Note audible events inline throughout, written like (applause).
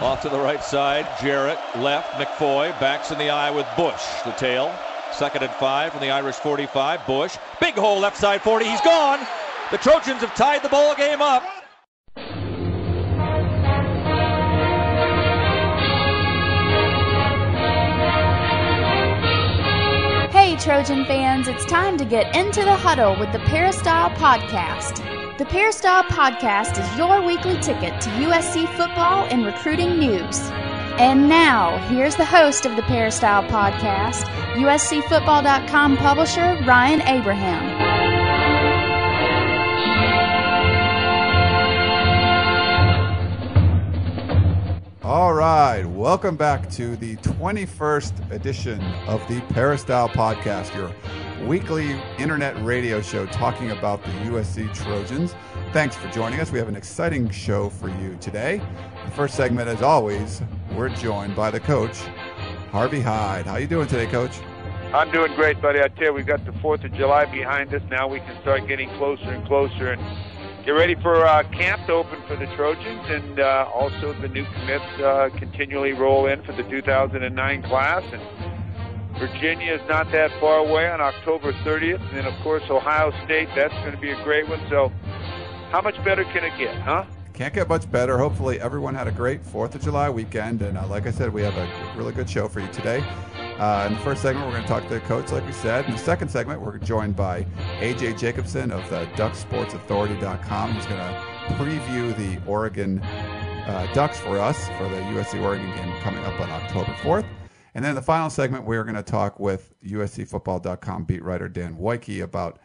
Off to the right side, Jarrett left, McFoy backs in the I with Bush. The tail, second and five from the Irish 45. Bush, big hole left side 40. He's gone. The Trojans have tied the ball game up. Hey, Trojan fans, it's time to get into the huddle with the Peristyle Podcast. The Peristyle Podcast is your weekly ticket to USC football and recruiting news. And now, here's the host of the Peristyle Podcast, USCFootball.com publisher Ryan Abraham. All right, welcome back to the 21st edition of the Peristyle Podcast, your weekly internet radio show talking about the USC Trojans. Thanks for joining us. We have an exciting show for you today. The first segment, as always, we're joined by the coach, Harvey Hyde. How you doing today, Coach? I'm doing great, buddy. I tell you, we've got the 4th of July behind us. Now we can start getting closer and closer and get ready for uh, camp to open for the Trojans, and uh, also the new commits uh, continually roll in for the 2009 class. And Virginia is not that far away on October 30th, and then of course Ohio State. That's going to be a great one. So, how much better can it get, huh? Can't get much better. Hopefully, everyone had a great 4th of July weekend. And uh, like I said, we have a really good show for you today. Uh, in the first segment, we're going to talk to the coach, like we said. In the second segment, we're joined by AJ Jacobson of the DuckSportsAuthority.com. He's going to preview the Oregon uh, Ducks for us for the USC Oregon game coming up on October 4th. And then the final segment, we're going to talk with USCFootball.com beat writer Dan Woike about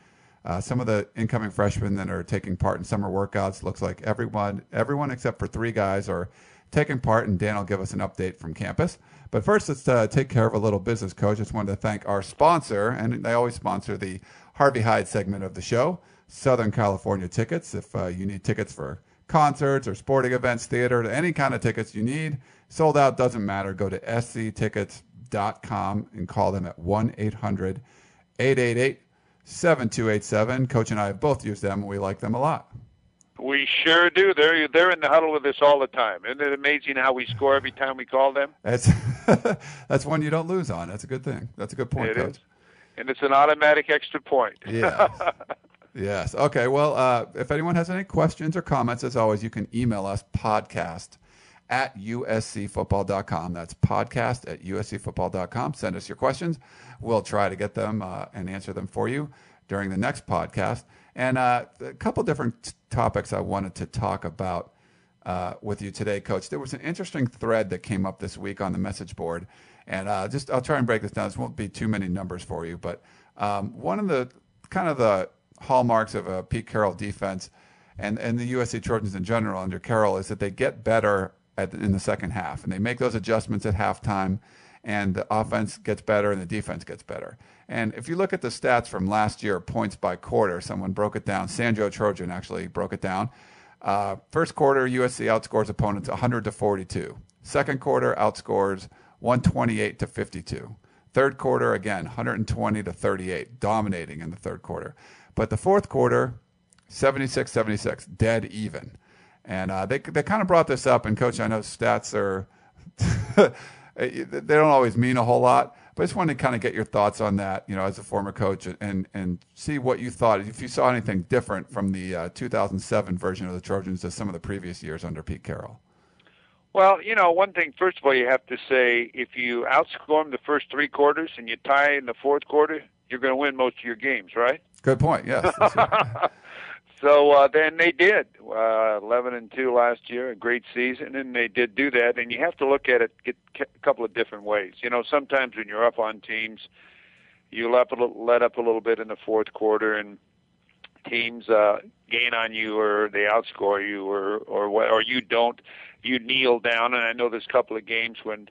uh, some of the incoming freshmen that are taking part in summer workouts. Looks like everyone, everyone except for three guys, are taking part, and Dan will give us an update from campus. But first, let's uh, take care of a little business, Coach. Just wanted to thank our sponsor, and they always sponsor the Harvey Hyde segment of the show, Southern California Tickets. If uh, you need tickets for concerts or sporting events, theater, any kind of tickets you need, sold out, doesn't matter. Go to sctickets.com and call them at 1 800 888 7287. Coach and I have both used them. We like them a lot. We sure do. They're they're in the huddle with us all the time. Isn't it amazing how we score every time we call them? That's (laughs) that's one you don't lose on. That's a good thing. That's a good point, It Coach. is. And it's an automatic extra point. Yeah. (laughs) yes. Okay. Well, uh, if anyone has any questions or comments, as always, you can email us podcast at uscfootball.com. That's podcast at uscfootball.com. Send us your questions. We'll try to get them uh, and answer them for you during the next podcast. And uh, a couple different t- topics I wanted to talk about uh, with you today, Coach. There was an interesting thread that came up this week on the message board, and uh, just I'll try and break this down. This won't be too many numbers for you, but um, one of the kind of the hallmarks of a Pete Carroll defense and and the USC Trojans in general under Carroll is that they get better at, in the second half, and they make those adjustments at halftime, and the offense gets better and the defense gets better. And if you look at the stats from last year, points by quarter, someone broke it down. Sanjo Trojan actually broke it down. Uh, first quarter, USC outscores opponents 100 to 42. Second quarter, outscores 128 to 52. Third quarter, again, 120 to 38, dominating in the third quarter. But the fourth quarter, 76 76, dead even. And uh, they, they kind of brought this up, and coach, I know stats are, (laughs) they don't always mean a whole lot, but I just wanted to kind of get your thoughts on that, you know, as a former coach, and and see what you thought, if you saw anything different from the uh, 2007 version of the Trojans to some of the previous years under Pete Carroll. Well, you know, one thing, first of all, you have to say if you outscore them the first three quarters and you tie in the fourth quarter, you're going to win most of your games, right? Good point. Yes. (laughs) so uh, then they did uh, 11 and two last year, a great season, and they did do that. And you have to look at it get a couple of different ways. You know, sometimes when you're up on teams, you let up a little, let up a little bit in the fourth quarter, and teams uh, gain on you, or they outscore you, or or what, or you don't. You kneel down, and I know there's a couple of games when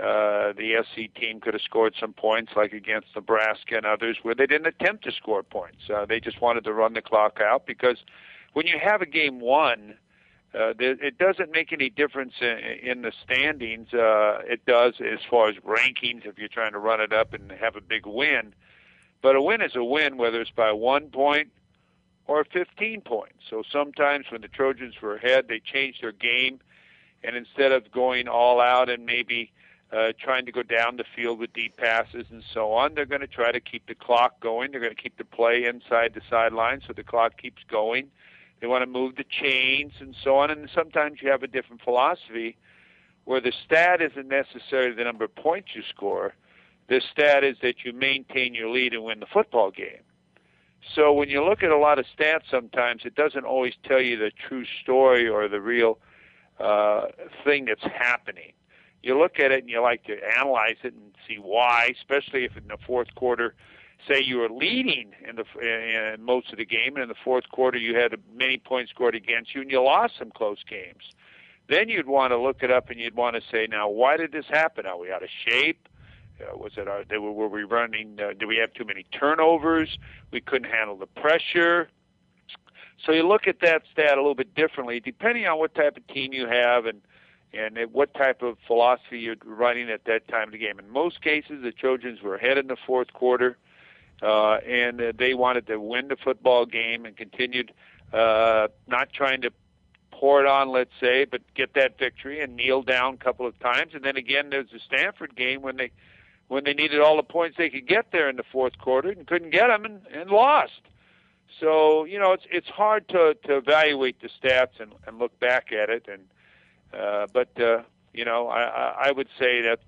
uh, the SC team could have scored some points, like against Nebraska and others, where they didn't attempt to score points. Uh, they just wanted to run the clock out because when you have a game won, uh, it doesn't make any difference in, in the standings. Uh, it does as far as rankings if you're trying to run it up and have a big win. But a win is a win, whether it's by one point or 15 points. So sometimes when the Trojans were ahead, they changed their game and instead of going all out and maybe uh, trying to go down the field with deep passes and so on, they're going to try to keep the clock going. They're going to keep the play inside the sideline so the clock keeps going. They want to move the chains and so on. And sometimes you have a different philosophy where the stat isn't necessarily the number of points you score. The stat is that you maintain your lead and win the football game. So when you look at a lot of stats, sometimes it doesn't always tell you the true story or the real uh, thing that's happening. You look at it and you like to analyze it and see why, especially if in the fourth quarter, say you were leading in the in most of the game, and in the fourth quarter you had many points scored against you, and you lost some close games. Then you'd want to look it up and you'd want to say, now why did this happen? Are we out of shape? Uh, was it our, were, were we running? Uh, did we have too many turnovers? We couldn't handle the pressure. So you look at that stat a little bit differently, depending on what type of team you have and and what type of philosophy you're running at that time of the game. In most cases, the Trojans were ahead in the fourth quarter, uh, and uh, they wanted to win the football game and continued uh, not trying to pour it on, let's say, but get that victory and kneel down a couple of times. And then again, there's the Stanford game when they when they needed all the points they could get there in the fourth quarter and couldn't get them and, and lost. So you know it's it's hard to to evaluate the stats and, and look back at it and uh, but uh, you know I I would say that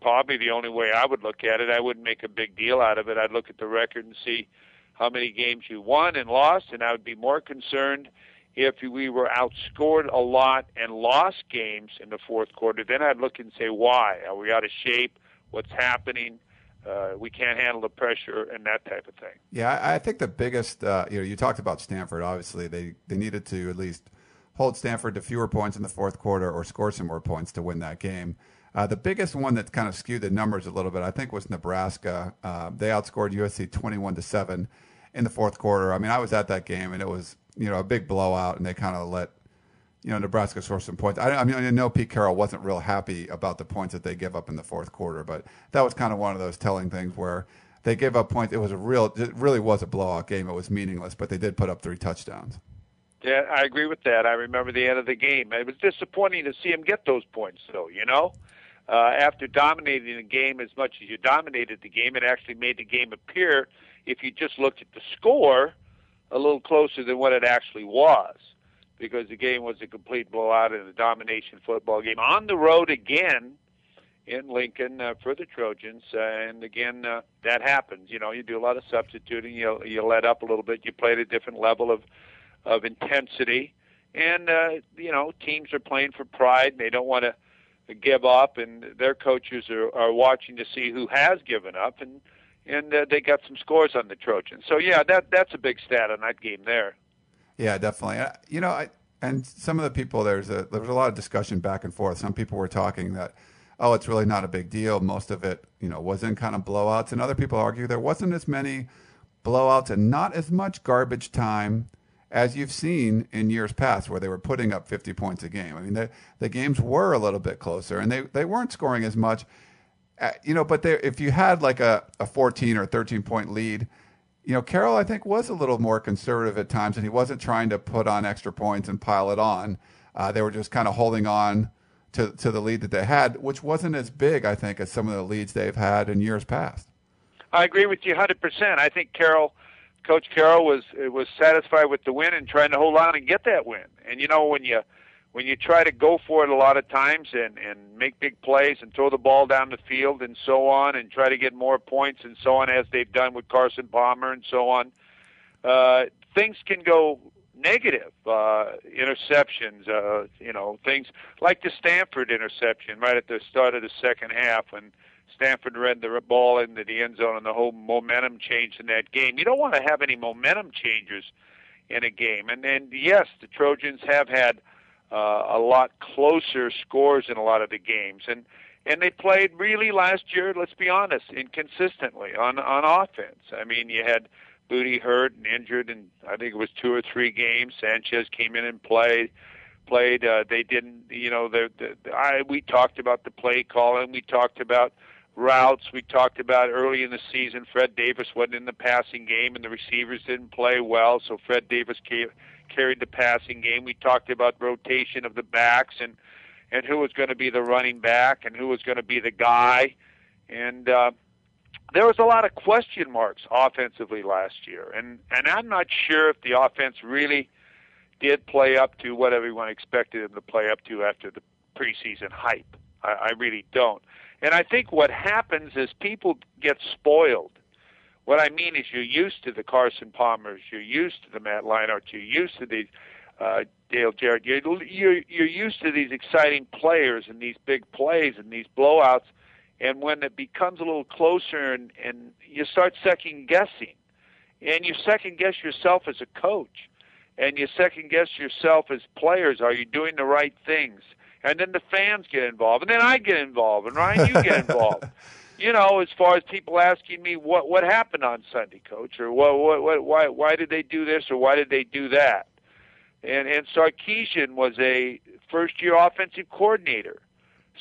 probably the only way I would look at it I wouldn't make a big deal out of it I'd look at the record and see how many games you won and lost and I would be more concerned if we were outscored a lot and lost games in the fourth quarter, then I'd look and say, why? Are we out of shape? What's happening? Uh, we can't handle the pressure and that type of thing. Yeah, I think the biggest, uh, you know, you talked about Stanford. Obviously, they they needed to at least hold Stanford to fewer points in the fourth quarter or score some more points to win that game. Uh, the biggest one that kind of skewed the numbers a little bit, I think, was Nebraska. Uh, they outscored USC twenty-one to seven in the fourth quarter. I mean, I was at that game, and it was you know a big blowout, and they kind of let you know Nebraska score some points. I, I mean, I know Pete Carroll wasn't real happy about the points that they give up in the fourth quarter, but that was kind of one of those telling things where they gave up points. It was a real, it really was a blowout game. It was meaningless, but they did put up three touchdowns. Yeah, I agree with that. I remember the end of the game. It was disappointing to see him get those points, though. You know, uh, after dominating the game as much as you dominated the game, it actually made the game appear. If you just looked at the score, a little closer than what it actually was because the game was a complete blowout and a domination football game on the road again in Lincoln uh, for the Trojans. Uh, and again, uh, that happens. You know, you do a lot of substituting. You you let up a little bit. You play at a different level of of intensity, and uh, you know, teams are playing for pride. And they don't want to give up, and their coaches are, are watching to see who has given up and and uh, they got some scores on the Trojans. So yeah, that that's a big stat on that game there. Yeah, definitely. Uh, you know, I, and some of the people there's a there was a lot of discussion back and forth. Some people were talking that oh, it's really not a big deal. Most of it, you know, was in kind of blowouts, and other people argue there wasn't as many blowouts and not as much garbage time as you've seen in years past where they were putting up 50 points a game. I mean, the, the games were a little bit closer and they, they weren't scoring as much. Uh, you know, but there, if you had like a, a 14 or 13 point lead, you know, Carroll, I think, was a little more conservative at times, and he wasn't trying to put on extra points and pile it on. Uh, they were just kind of holding on to, to the lead that they had, which wasn't as big, I think, as some of the leads they've had in years past. I agree with you 100%. I think Carroll, Coach Carroll, was was satisfied with the win and trying to hold on and get that win. And you know, when you when you try to go for it a lot of times and and make big plays and throw the ball down the field and so on and try to get more points and so on as they've done with Carson Palmer and so on, uh, things can go negative. Uh, interceptions, uh, you know, things like the Stanford interception right at the start of the second half when Stanford read the ball into the end zone and the whole momentum changed in that game. You don't want to have any momentum changers in a game. And then yes, the Trojans have had uh, a lot closer scores in a lot of the games, and and they played really last year. Let's be honest, inconsistently on on offense. I mean, you had Booty hurt and injured, and I think it was two or three games. Sanchez came in and played. Played. Uh, they didn't. You know, the, the I we talked about the play calling. We talked about routes. We talked about early in the season. Fred Davis wasn't in the passing game, and the receivers didn't play well. So Fred Davis came carried the passing game. We talked about rotation of the backs and and who was going to be the running back and who was going to be the guy. And uh, there was a lot of question marks offensively last year, and and I'm not sure if the offense really did play up to what everyone expected them to play up to after the preseason hype. I, I really don't. And I think what happens is people get spoiled. What I mean is you're used to the Carson Palmers, you're used to the Matt Leinart, you're used to these uh, Dale Jarrett. You're, you're you're used to these exciting players and these big plays and these blowouts, and when it becomes a little closer and and you start second guessing, and you second guess yourself as a coach, and you second guess yourself as players. Are you doing the right things? And then the fans get involved, and then I get involved, and Ryan, you get involved. (laughs) you know, as far as people asking me what what happened on Sunday, Coach, or what what, what why why did they do this or why did they do that? And and Sarkisian was a first year offensive coordinator,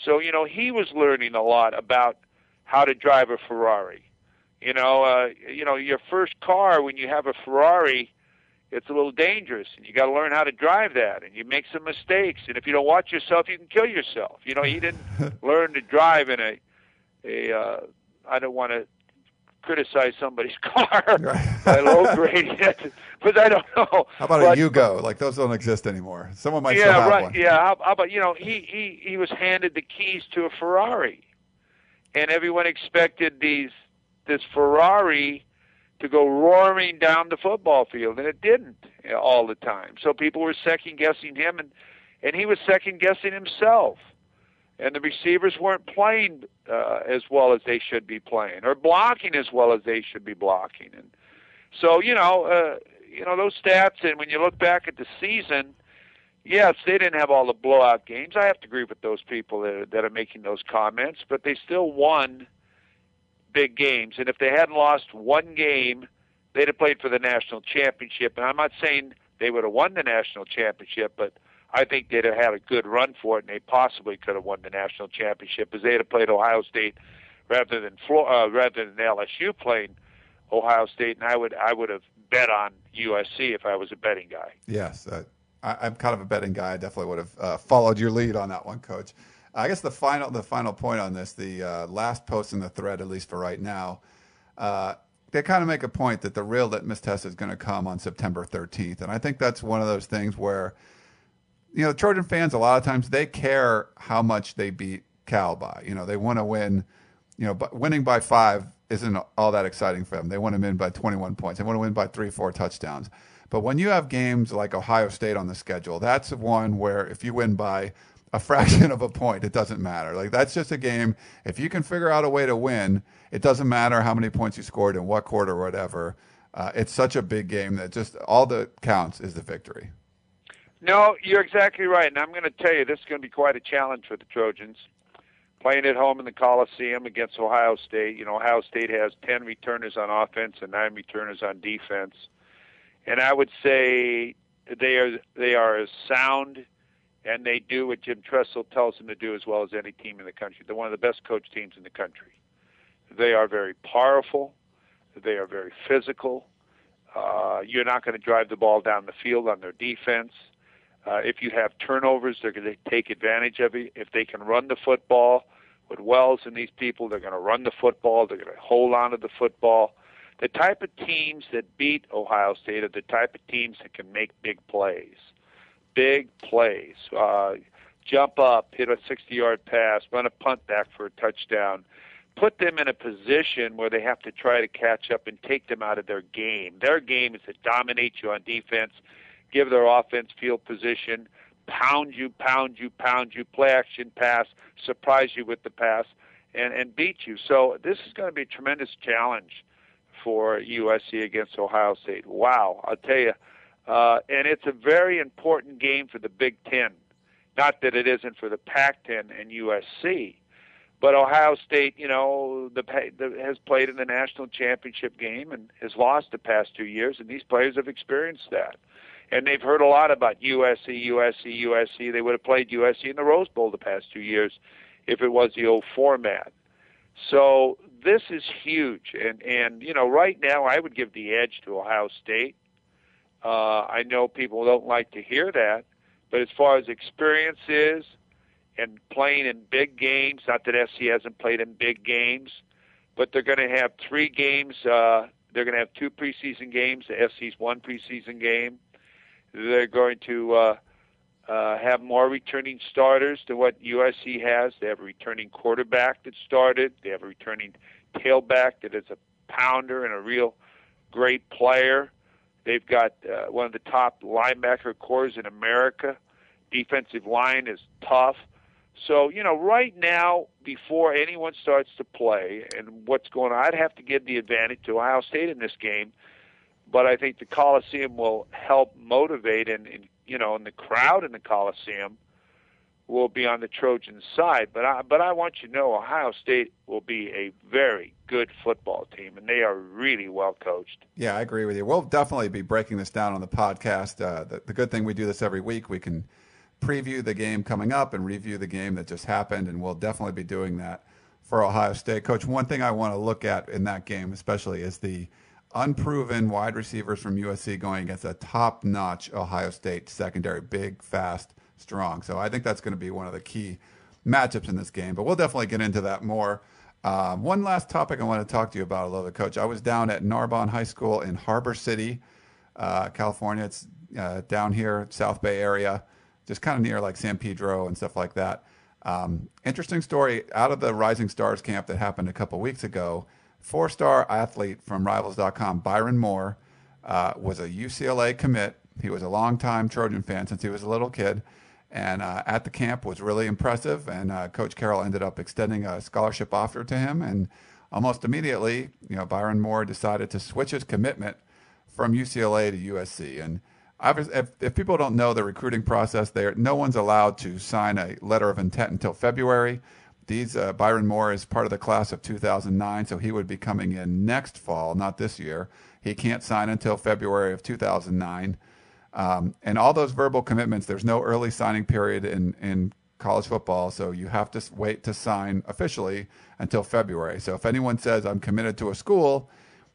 so you know he was learning a lot about how to drive a Ferrari. You know, uh, you know your first car when you have a Ferrari it's a little dangerous and you got to learn how to drive that and you make some mistakes and if you don't watch yourself you can kill yourself. You know he didn't (laughs) learn to drive in a a uh i don't want to criticize somebody's (laughs) car by low it but i don't know. How about but, a yugo? Like those don't exist anymore. Someone might yeah right. one. Yeah how, how about you know he he he was handed the keys to a ferrari and everyone expected these this ferrari to go roaring down the football field, and it didn't all the time. So people were second guessing him, and and he was second guessing himself. And the receivers weren't playing uh, as well as they should be playing, or blocking as well as they should be blocking. And so you know, uh, you know those stats. And when you look back at the season, yes, they didn't have all the blowout games. I have to agree with those people that, that are making those comments, but they still won big games. And if they hadn't lost one game, they'd have played for the national championship. And I'm not saying they would have won the national championship, but I think they'd have had a good run for it, and they possibly could have won the national championship because they'd have played Ohio State rather than uh, rather than LSU playing Ohio State, and I would I would have bet on USC if I was a betting guy. Yes, uh, I, am kind of a betting guy. I definitely would have uh, followed your lead on that one, Coach. I guess the final the final point on this, the uh, last post in the thread, at least for right now, uh, they kind of make a point that the real litmus test is going to come on September 13th, and I think that's one of those things where, you know, Trojan fans a lot of times they care how much they beat Cal by. You know, they want to win. You know, but winning by five isn't all that exciting for them. They want to win by 21 points. They want to win by three, four touchdowns. But when you have games like Ohio State on the schedule, that's one where if you win by a fraction of a point. It doesn't matter. Like that's just a game. If you can figure out a way to win, it doesn't matter how many points you scored in what quarter or whatever. Uh, it's such a big game that just all that counts is the victory. No, you're exactly right, and I'm going to tell you this is going to be quite a challenge for the Trojans. Playing at home in the Coliseum against Ohio State. You know, Ohio State has 10 returners on offense and 9 returners on defense. And I would say they are they are as sound and they do what Jim Tressel tells them to do as well as any team in the country. They're one of the best coach teams in the country. They are very powerful. They are very physical. Uh, you're not going to drive the ball down the field on their defense. Uh, if you have turnovers, they're going to take advantage of it. If they can run the football with Wells and these people, they're going to run the football. They're going to hold on to the football. The type of teams that beat Ohio State are the type of teams that can make big plays big plays. Uh, jump up, hit a 60 yard pass, run a punt back for a touchdown. Put them in a position where they have to try to catch up and take them out of their game. Their game is to dominate you on defense, give their offense field position, pound you, pound you, pound you, play action pass, surprise you with the pass, and, and beat you. So this is going to be a tremendous challenge for USC against Ohio State. Wow, I'll tell you uh, and it's a very important game for the Big Ten. Not that it isn't for the Pac-10 and USC, but Ohio State, you know, the, the has played in the national championship game and has lost the past two years, and these players have experienced that. And they've heard a lot about USC, USC, USC. They would have played USC in the Rose Bowl the past two years if it was the old format. So this is huge, and and you know, right now I would give the edge to Ohio State uh, I know people don't like to hear that, but as far as experience is, and playing in big games. Not that SC hasn't played in big games, but they're going to have three games. Uh, they're going to have two preseason games. The SC's one preseason game. They're going to uh, uh, have more returning starters than what USC has. They have a returning quarterback that started. They have a returning tailback that is a pounder and a real great player. They've got uh, one of the top linebacker cores in America. Defensive line is tough. So, you know, right now, before anyone starts to play and what's going on, I'd have to give the advantage to Ohio State in this game. But I think the Coliseum will help motivate and, and you know, and the crowd in the Coliseum will be on the Trojan side. But I, but I want you to know Ohio State will be a very good football team, and they are really well coached. Yeah, I agree with you. We'll definitely be breaking this down on the podcast. Uh, the, the good thing we do this every week. We can preview the game coming up and review the game that just happened, and we'll definitely be doing that for Ohio State. Coach, one thing I want to look at in that game, especially, is the unproven wide receivers from USC going against a top-notch Ohio State secondary, big, fast, strong. So I think that's going to be one of the key matchups in this game. But we'll definitely get into that more. Um, one last topic I want to talk to you about a little bit, Coach. I was down at Narbonne High School in Harbor City, uh, California. It's uh, down here, South Bay area just kind of near like San Pedro and stuff like that. Um, interesting story out of the Rising Stars camp that happened a couple weeks ago. Four star athlete from Rivals.com, Byron Moore, uh, was a UCLA commit. He was a longtime Trojan fan since he was a little kid. And uh, at the camp was really impressive. And uh, Coach Carroll ended up extending a scholarship offer to him. And almost immediately, you know, Byron Moore decided to switch his commitment from UCLA to USC. And if, if people don't know the recruiting process there, no one's allowed to sign a letter of intent until February. These uh, Byron Moore is part of the class of 2009, so he would be coming in next fall, not this year. He can't sign until February of 2009. Um, and all those verbal commitments, there's no early signing period in, in college football, so you have to wait to sign officially until February. So if anyone says, I'm committed to a school,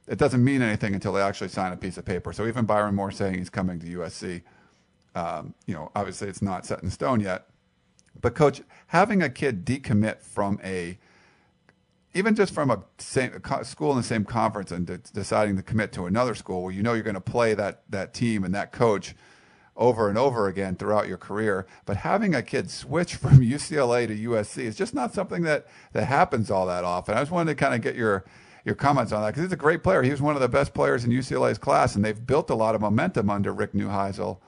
it doesn't mean anything until they actually sign a piece of paper. So even Byron Moore saying he's coming to USC, um, you know, obviously it's not set in stone yet. But coach, having a kid decommit from a even just from a same school in the same conference and de- deciding to commit to another school where you know you're going to play that that team and that coach over and over again throughout your career, but having a kid switch (laughs) from UCLA to USC is just not something that that happens all that often. I just wanted to kind of get your your comments on that because he's a great player. He was one of the best players in UCLA's class, and they've built a lot of momentum under Rick Neuheisel.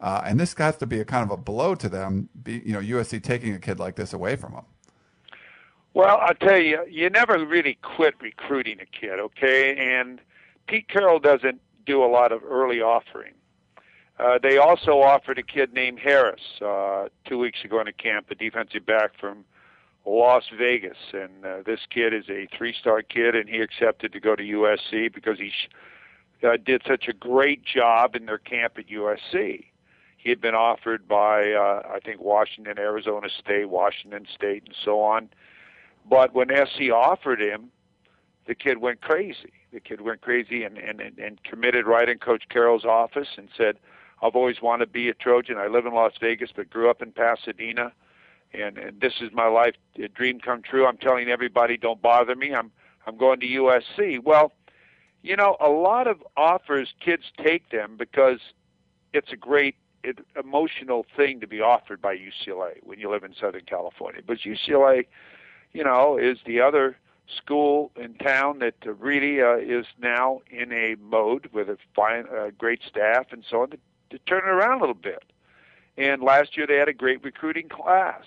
Uh, and this has to be a kind of a blow to them. Be, you know, USC taking a kid like this away from them. Well, I'll tell you, you never really quit recruiting a kid, okay? And Pete Carroll doesn't do a lot of early offering. Uh, they also offered a kid named Harris uh, two weeks ago in a camp, a defensive back from Las Vegas, and uh, this kid is a three-star kid, and he accepted to go to USC because he sh- uh, did such a great job in their camp at USC. He had been offered by, uh, I think, Washington, Arizona State, Washington State, and so on. But when SC offered him, the kid went crazy. The kid went crazy and, and, and committed right in Coach Carroll's office and said, I've always wanted to be a Trojan. I live in Las Vegas, but grew up in Pasadena and, and this is my life a dream come true. I'm telling everybody, don't bother me. I'm I'm going to USC. Well, you know, a lot of offers kids take them because it's a great it, emotional thing to be offered by UCLA when you live in Southern California. But UCLA, you know, is the other school in town that really uh, is now in a mode with a fine, uh, great staff and so on to, to turn it around a little bit. And last year they had a great recruiting class.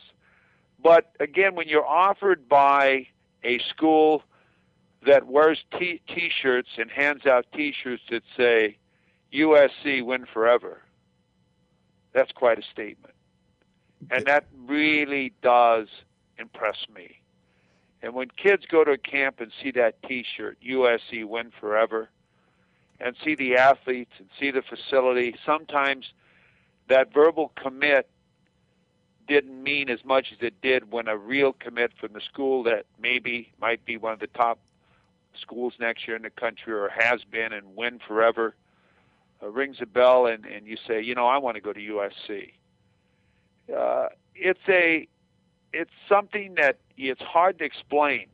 But again, when you're offered by a school that wears t- t-shirts and hands out t-shirts that say USC win forever, that's quite a statement. And that really does impress me. And when kids go to a camp and see that t-shirt, USC win forever, and see the athletes and see the facility, sometimes that verbal commit didn't mean as much as it did when a real commit from the school that maybe might be one of the top schools next year in the country or has been and win forever uh, rings a bell and, and you say, you know, I want to go to USC. Uh, it's a it's something that it's hard to explain.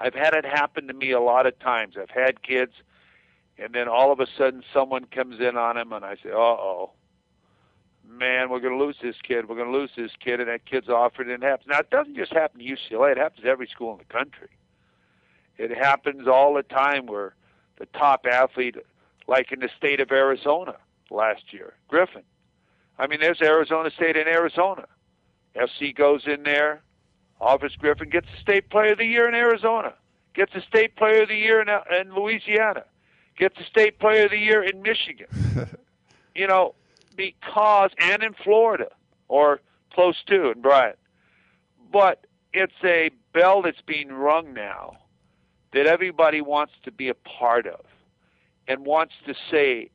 I've had it happen to me a lot of times. I've had kids, and then all of a sudden someone comes in on them, and I say, "Uh oh." Man, we're going to lose this kid. We're going to lose this kid, and that kid's offered, and it happens. Now, it doesn't just happen to UCLA. It happens to every school in the country. It happens all the time where the top athlete, like in the state of Arizona last year, Griffin. I mean, there's Arizona State in Arizona. SC goes in there, offers Griffin, gets the state player of the year in Arizona, gets the state player of the year in, uh, in Louisiana, gets the state player of the year in Michigan. (laughs) you know, because, and in Florida, or close to, in Bryant. But it's a bell that's being rung now that everybody wants to be a part of and wants to say,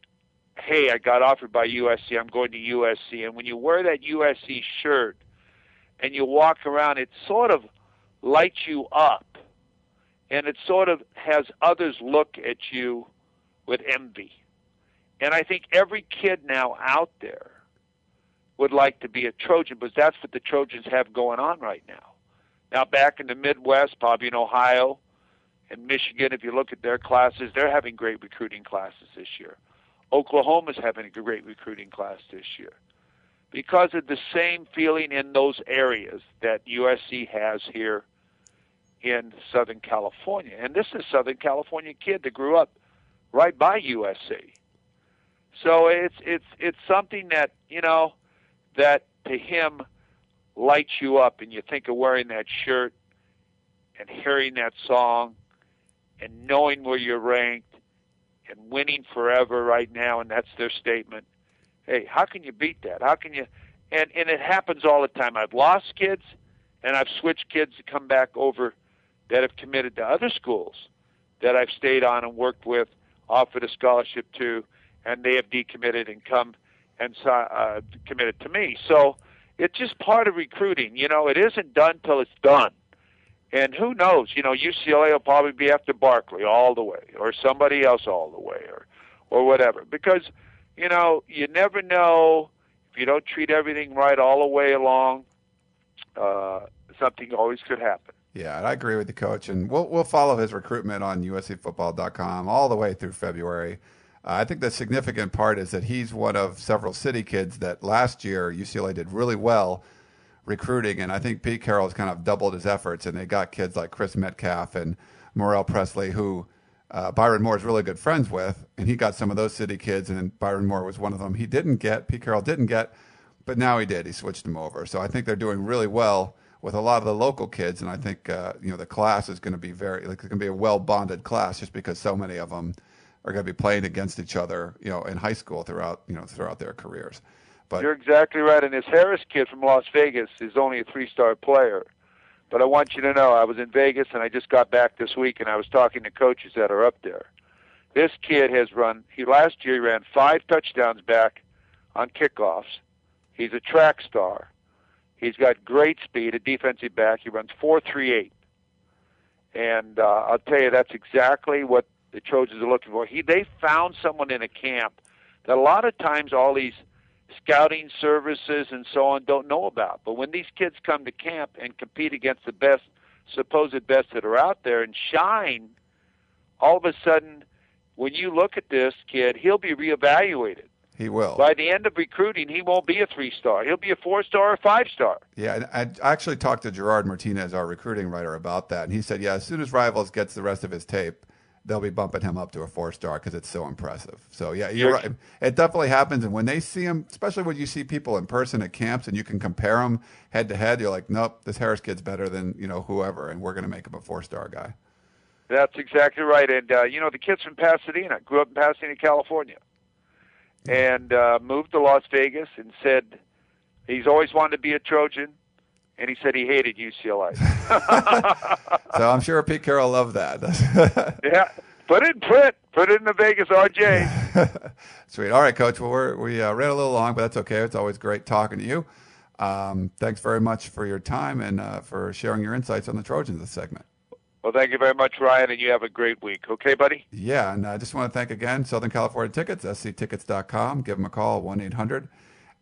hey, I got offered by USC, I'm going to USC. And when you wear that USC shirt and you walk around, it sort of lights you up. And it sort of has others look at you with envy. And I think every kid now out there would like to be a Trojan because that's what the Trojans have going on right now. Now, back in the Midwest, probably in Ohio and Michigan, if you look at their classes, they're having great recruiting classes this year. Oklahoma's having a great recruiting class this year because of the same feeling in those areas that USC has here in Southern California. And this is Southern California kid that grew up right by USC. So it's it's it's something that, you know, that to him lights you up and you think of wearing that shirt and hearing that song and knowing where you're ranked and winning forever right now, and that's their statement. Hey, how can you beat that? How can you? And and it happens all the time. I've lost kids, and I've switched kids to come back over that have committed to other schools that I've stayed on and worked with, offered a scholarship to, and they have decommitted and come and uh, committed to me. So it's just part of recruiting. You know, it isn't done till it's done. And who knows? You know, UCLA will probably be after Barkley all the way, or somebody else all the way, or or whatever. Because you know, you never know if you don't treat everything right all the way along. Uh, something always could happen. Yeah, I agree with the coach, and we'll we'll follow his recruitment on USCFootball.com all the way through February. Uh, I think the significant part is that he's one of several city kids that last year UCLA did really well recruiting, and I think Pete Carroll has kind of doubled his efforts, and they got kids like Chris Metcalf and Morrell Presley, who uh, Byron Moore is really good friends with, and he got some of those city kids, and Byron Moore was one of them. He didn't get Pete Carroll didn't get, but now he did. He switched them over, so I think they're doing really well with a lot of the local kids, and I think uh, you know the class is going to be very like it's going to be a well bonded class just because so many of them are going to be playing against each other, you know, in high school throughout you know throughout their careers. But you're exactly right. And this Harris kid from Las Vegas is only a three-star player. But I want you to know, I was in Vegas and I just got back this week, and I was talking to coaches that are up there. This kid has run. He last year he ran five touchdowns back on kickoffs. He's a track star. He's got great speed, a defensive back. He runs four three eight, and uh, I'll tell you that's exactly what the Trojans are looking for. He they found someone in a camp that a lot of times all these scouting services and so on don't know about. But when these kids come to camp and compete against the best, supposed best that are out there and shine, all of a sudden, when you look at this kid, he'll be reevaluated. He will. By the end of recruiting, he won't be a three star. He'll be a four star or five star. Yeah, and I actually talked to Gerard Martinez, our recruiting writer, about that, and he said, yeah, as soon as Rivals gets the rest of his tape, they'll be bumping him up to a four star because it's so impressive. So yeah, you're right. It definitely happens, and when they see him, especially when you see people in person at camps and you can compare them head to head, you're like, nope, this Harris kid's better than you know whoever, and we're going to make him a four star guy. That's exactly right, and uh, you know the kid's from Pasadena, grew up in Pasadena, California, and uh, moved to Las Vegas, and said he's always wanted to be a Trojan and he said he hated UCLA. (laughs) (laughs) so I'm sure Pete Carroll loved that. (laughs) yeah, put it in print. Put it in the Vegas RJ. Sweet. All right, Coach. Well, we're, we uh, ran a little long, but that's okay. It's always great talking to you. Um, thanks very much for your time and uh, for sharing your insights on the Trojans this segment. Well, thank you very much, Ryan, and you have a great week. Okay, buddy? Yeah, and I just want to thank again Southern California Tickets, sctickets.com. Give them a call, 1 800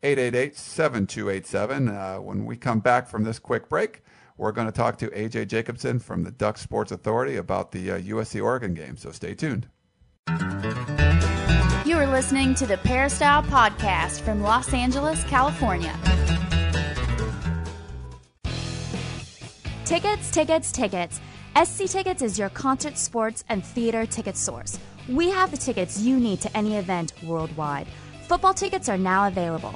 888-7287. Uh, when we come back from this quick break, we're going to talk to AJ Jacobson from the Duck Sports Authority about the uh, USC Oregon game. So stay tuned. You are listening to the Peristyle Podcast from Los Angeles, California. Tickets, tickets, tickets. SC Tickets is your concert, sports, and theater ticket source. We have the tickets you need to any event worldwide. Football tickets are now available.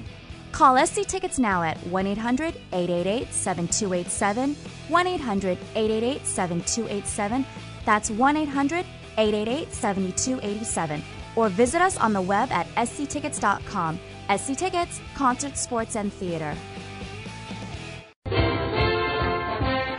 Call SC Tickets now at 1 800 888 7287. 1 800 888 7287. That's 1 800 888 7287. Or visit us on the web at sctickets.com. SC Tickets, concert, sports, and theater.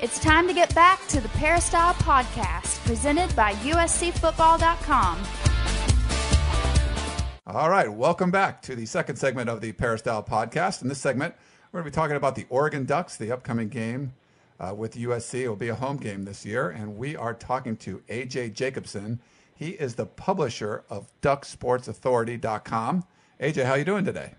It's time to get back to the Peristyle Podcast, presented by USCFootball.com. All right, welcome back to the second segment of the Peristyle podcast. In this segment, we're going to be talking about the Oregon Ducks, the upcoming game uh, with USC. It will be a home game this year, and we are talking to AJ Jacobson. He is the publisher of DuckSportsAuthority.com. AJ, how are you doing today?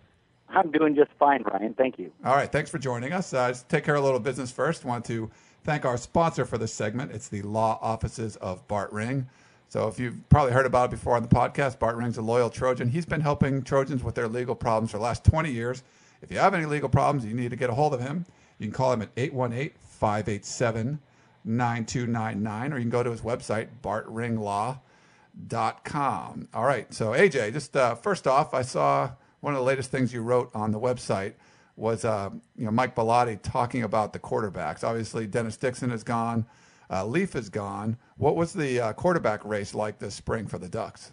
I'm doing just fine, Ryan. Thank you. All right, thanks for joining us. Uh, let's take care of a little business first. Want to thank our sponsor for this segment. It's the law offices of Bart Ring. So if you've probably heard about it before on the podcast, Bart Ring's a loyal Trojan. He's been helping Trojans with their legal problems for the last 20 years. If you have any legal problems, you need to get a hold of him. You can call him at 818-587-9299 or you can go to his website, bartringlaw.com. All right. So AJ, just uh, first off, I saw one of the latest things you wrote on the website was uh, you know Mike Bellotti talking about the quarterbacks. Obviously, Dennis Dixon is gone, uh, Leaf is gone. What was the uh, quarterback race like this spring for the Ducks?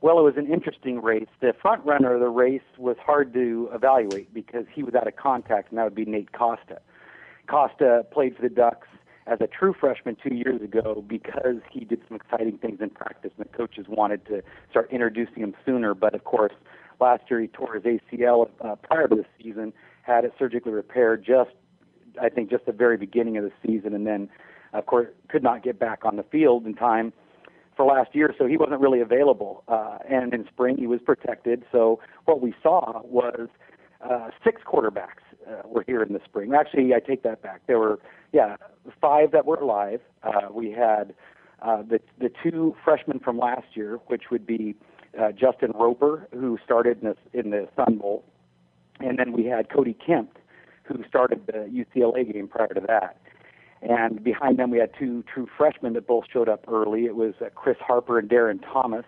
Well, it was an interesting race. The front runner of the race was hard to evaluate because he was out of contact, and that would be Nate Costa. Costa played for the Ducks as a true freshman two years ago because he did some exciting things in practice, and the coaches wanted to start introducing him sooner. But of course, last year he tore his ACL uh, prior to the season, had it surgically repaired just, I think, just the very beginning of the season, and then, of course, could not get back on the field in time for last year, so he wasn't really available. Uh, and in spring, he was protected. So what we saw was uh, six quarterbacks uh, were here in the spring. Actually, I take that back. There were, yeah, five that were live. Uh, we had uh, the the two freshmen from last year, which would be uh, Justin Roper, who started in the, in the Sun Bowl, and then we had Cody Kemp, who started the UCLA game prior to that. And behind them, we had two true freshmen that both showed up early. It was uh, Chris Harper and Darron Thomas,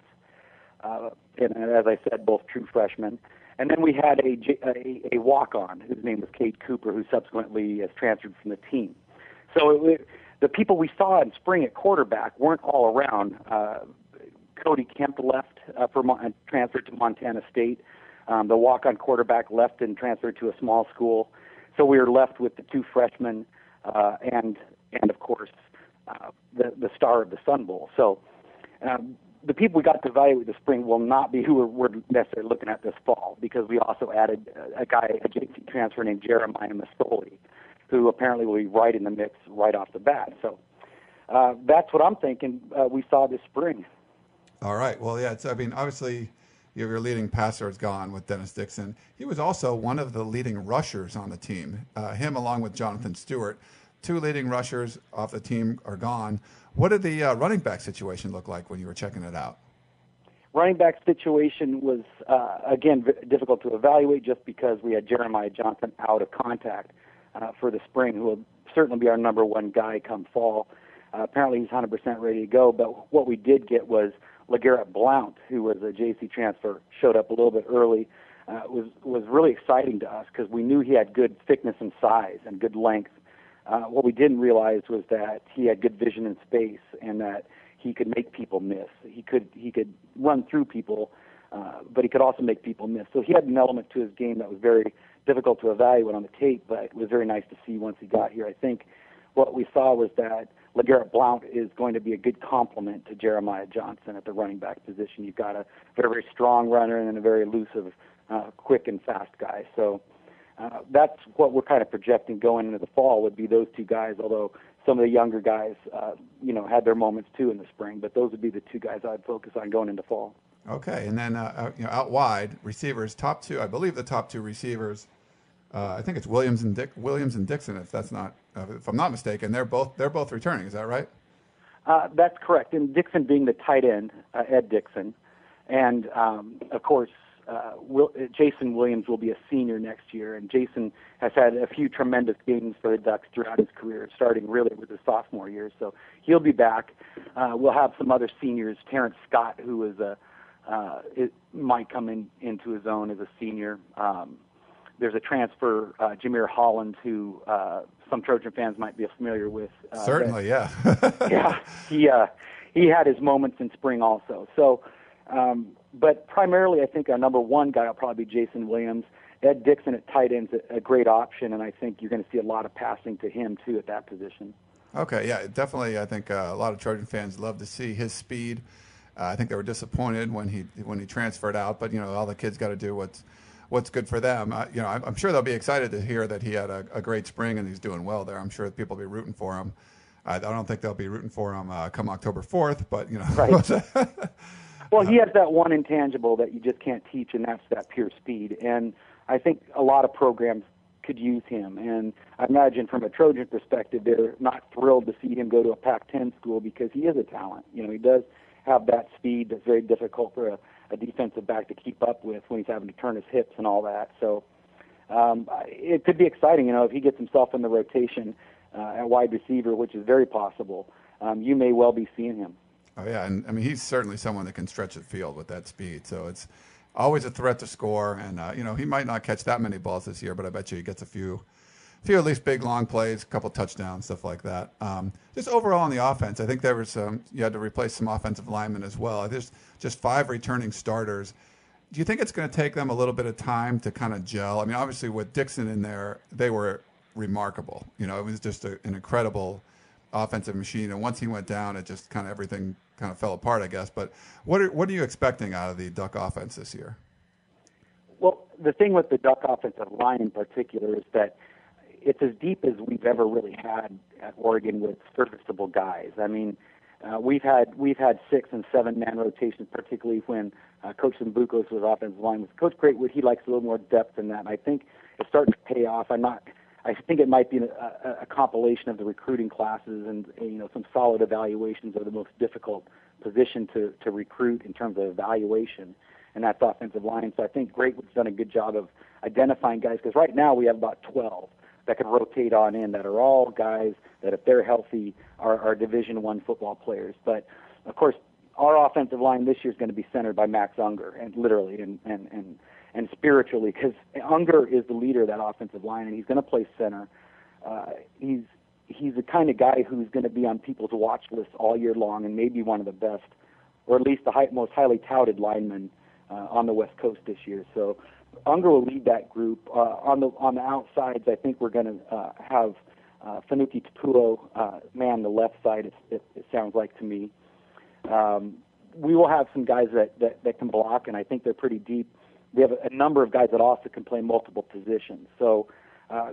uh, and, as I said, both true freshmen. And then we had a, a, a walk-on whose name was Kate Cooper, who subsequently has transferred from the team. So it, the people we saw in spring at quarterback weren't all around. Uh, Cody Kemp left uh, for Mon- transferred to Montana State. Um, the walk-on quarterback left and transferred to a small school. So we were left with the two freshmen uh, and and of course uh, the the star of the Sun Bowl. So um, the people we got to evaluate this spring will not be who we're, we're necessarily looking at this fall because we also added a, guy, a JC transfer named Jeremiah Masoli, who apparently will be right in the mix right off the bat. So uh, that's what I'm thinking. Uh, we saw this spring. All right. Well, yeah. It's, I mean, obviously, your leading passer is gone with Dennis Dixon. He was also one of the leading rushers on the team. Uh, him, along with Jonathan Stewart, two leading rushers off the team are gone. What did the uh, running back situation look like when you were checking it out? Running back situation was uh, again difficult to evaluate just because we had Jeremiah Johnson out of contact uh, for the spring, who will certainly be our number one guy come fall. Uh, apparently, he's 100% ready to go. But what we did get was LeGarrette Blount, who was a JC transfer, showed up a little bit early. Uh, was was really exciting to us because we knew he had good thickness and size and good length. Uh, what we didn't realize was that he had good vision in space and that he could make people miss. He could he could run through people, uh, but he could also make people miss. So he had an element to his game that was very difficult to evaluate on the tape, but it was very nice to see once he got here. I think what we saw was that LeGarrette Blount is going to be a good complement to Jeremiah Johnson at the running back position. You've got a very, strong runner and a very elusive, uh, quick and fast guy. So uh, that's what we're kind of projecting going into the fall would be those two guys. Although some of the younger guys, uh, you know, had their moments too in the spring, but those would be the two guys I'd focus on going into fall. Okay, and then uh, uh you know out wide receivers, top two, I believe the top two receivers. Uh, I think it's Williams and Dick, Williams and Dickson, if that's not, uh, if I'm not mistaken. They're both they're both returning. Is that right? Uh, that's correct. And Dickson being the tight end, uh, Ed Dickson, and um, of course uh, Will, uh, Jaison Williams will be a senior next year, and Jaison has had a few tremendous games for the Ducks throughout his career, starting really with his sophomore year. So he'll be back. We'll have some other seniors. Terrence Scott, who is a uh, it might come in into his own as a senior. Um, there's a transfer, uh, Jamere Holland, who uh, some Trojan fans might be familiar with. Uh, Certainly, yeah. (laughs) yeah, he uh, he had his moments in spring also. So, um, but primarily, I think our number one guy will probably be Jaison Williams. Ed Dickson at tight end's a, a great option, and I think you're going to see a lot of passing to him too at that position. Okay, yeah, definitely. I think uh, a lot of Trojan fans love to see his speed. Uh, I think they were disappointed when he when he transferred out, but you know all the kids got to do what's what's good for them. Uh, you know, I'm, I'm, sure they'll be excited to hear that he had a, a, great spring and he's doing well there. I'm sure people will be rooting for him. I, I don't think they'll be rooting for him uh, come October 4th, but you know. Right. (laughs) well, he has that one intangible that you just can't teach, and that's that pure speed. And I think a lot of programs could use him. And I imagine from a Trojan perspective, they're not thrilled to see him go to a Pac-10 school because he is a talent. You know, he does have that speed that's very difficult for a a defensive back to keep up with when he's having to turn his hips and all that. So um, it could be exciting, you know, if he gets himself in the rotation uh, at wide receiver, which is very possible. Um, you may well be seeing him. Oh yeah, and I mean he's certainly someone that can stretch the field with that speed. So it's always a threat to score, and uh, you know he might not catch that many balls this year, but I bet you he gets a few few at least big long plays, a couple touchdowns, stuff like that. Um, just overall on the offense, I think there was some. You had to replace some offensive linemen as well. There's just five returning starters. Do you think it's going to take them a little bit of time to kind of gel? I mean, obviously with Dixon in there, they were remarkable. You know, it was just a, an incredible offensive machine. And once he went down, it just kind of everything kind of fell apart, I guess. But what are, what are you expecting out of the Duck offense this year? Well, the thing with the Duck offensive line in particular is that it's as deep as we've ever really had at Oregon with serviceable guys. I mean, uh, we've had we've had six and seven man rotations, particularly when uh, Coach Mbukos was offensive line. With Coach Greatwood, he likes a little more depth than that. And I think it's starting to pay off. I'm not. I think it might be a, a, a compilation of the recruiting classes and you know some solid evaluations of the most difficult position to to recruit in terms of evaluation, and that's offensive line. So I think Greatwood's done a good job of identifying guys because right now we have about 12 that can rotate on in that are all guys that if they're healthy are, are Division One football players. But of course, our offensive line this year is going to be centered by Max Unger, and literally and and and and spiritually, because Unger is the leader of that offensive line, and he's going to play center. Uh, he's he's the kind of guy who's going to be on people's watch lists all year long, and maybe one of the best, or at least the high, most highly touted linemen uh, on the West Coast this year. So Unger will lead that group. Uh, on the on the outsides, I think we're going to uh, have uh, Fenuki Tupou uh, man the left side. It, it, it sounds like to me. Um, we will have some guys that, that that can block, and I think they're pretty deep. We have a, a number of guys that also can play multiple positions. So uh,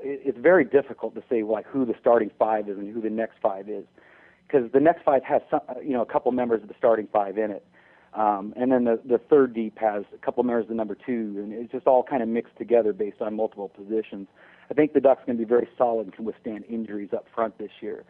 it, it's very difficult to say like who the starting five is and who the next five is, because the next five has some, uh, you know a couple members of the starting five in it. Um, and then the, the third deep has a couple members of number two, and it's just all kind of mixed together based on multiple positions. I think the Ducks going to be very solid and can withstand injuries up front this year.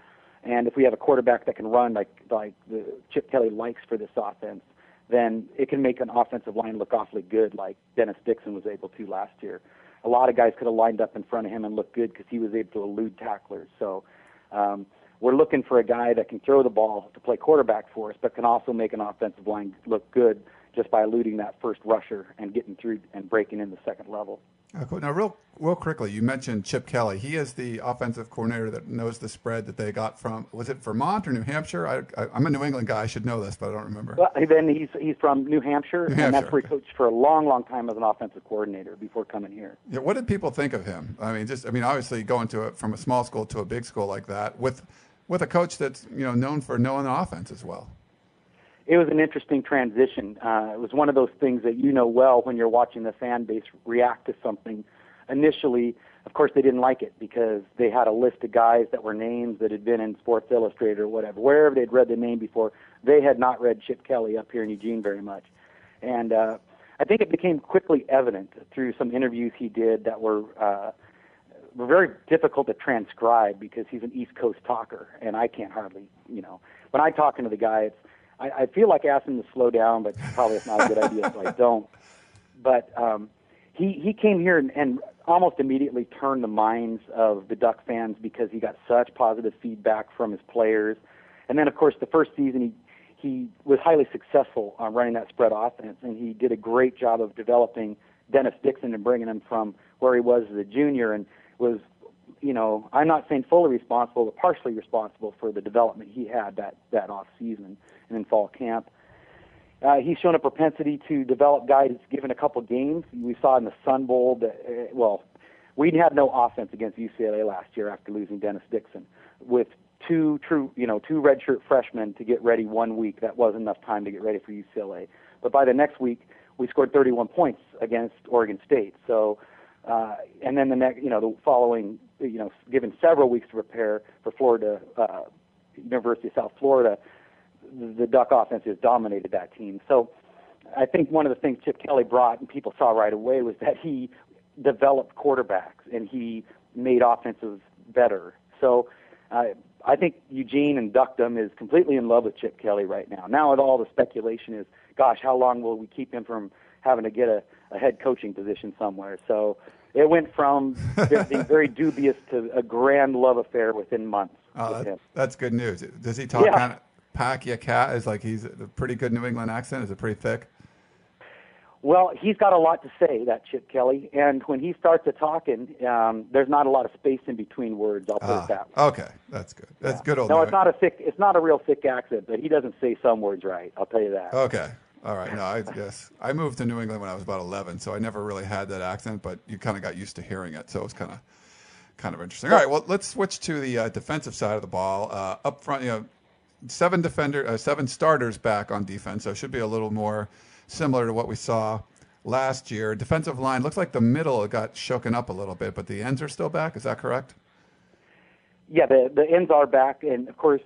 And if we have a quarterback that can run like like the Chip Kelly likes for this offense, then it can make an offensive line look awfully good, like Dennis Dixon was able to last year. A lot of guys could have lined up in front of him and looked good because he was able to elude tacklers. So um, we're looking for a guy that can throw the ball to play quarterback for us, but can also make an offensive line look good just by eluding that first rusher and getting through and breaking in the second level. Oh, cool. Now, real, real quickly, you mentioned Chip Kelly. He is the offensive coordinator that knows the spread that they got from. Was it Vermont or New Hampshire? I, am a New England guy. I should know this, but I don't remember. Well, then he's he's from New Hampshire, New Hampshire. and that's where he coached for a long, long time as an offensive coordinator before coming here. Yeah. What did people think of him? I mean, just I mean, obviously going to a, from a small school to a big school like that with with a coach that's you know known for knowing the offense as well it was an interesting transition. Uh, it was one of those things that you know well when you're watching the fan base react to something. Initially, of course, they didn't like it because they had a list of guys that were names that had been in Sports Illustrated or whatever. Wherever they'd read the name before, they had not read Chip Kelly up here in Eugene very much. And uh, I think it became quickly evident through some interviews he did that were uh, were very difficult to transcribe because he's an East Coast talker, and I can't hardly, you know, when I talk into the guy, it's I, I feel like asking him to slow down, but probably it's not a good idea, so I (laughs) don't. But um, he he came here and, and almost immediately turned the minds of the Duck fans because he got such positive feedback from his players, and then of course the first season he he was highly successful on running that spread offense, and he did a great job of developing Dennis Dixon and bringing him from where he was as a junior. And was you know, I'm not saying fully responsible, but partially responsible for the development he had that that off season and in fall camp. Uh, he's shown a propensity to develop guys given a couple games. We saw in the Sun Bowl that, uh, well, we had no offense against UCLA last year after losing Dennis Dixon. With two true, you know, two redshirt freshmen to get ready one week, that wasn't enough time to get ready for UCLA. But by the next week, we scored 31 points against Oregon State. So, uh, and then the next, you know, the following, you know, given several weeks to prepare for Florida, uh, University of South Florida, the Duck offense has dominated that team. So I think one of the things Chip Kelly brought and people saw right away was that he developed quarterbacks and he made offenses better. So uh, I think Eugene and Duckdom is completely in love with Chip Kelly right now. Now, all the speculation is, gosh, how long will we keep him from having to get a, a head coaching position somewhere? So it went from (laughs) being very dubious to a grand love affair within months. Oh, that, that's good news. Does he talk yeah. kind of Pakia cat is like he's a pretty good New England accent. Is it pretty thick? Well, he's got a lot to say, that Chip Kelly, and when he starts to talking, um, there's not a lot of space in between words. I'll put ah, it that way. Okay, that's good. That's yeah. good. Old no, it's not a thick. It's not a real thick accent, but he doesn't say some words right. I'll tell you that. Okay. All right. No, I guess I moved to New England when I was about 11, so I never really had that accent, but you kind of got used to hearing it, so it was kind of kind of interesting. All right. Well, let's switch to the uh, defensive side of the ball. Uh, up front, you know seven defender, uh, seven starters back on defense, so it should be a little more similar to what we saw last year. Defensive line looks like the middle got shaken up a little bit, but the ends are still back. Is that correct? Yeah, the the ends are back, and of course,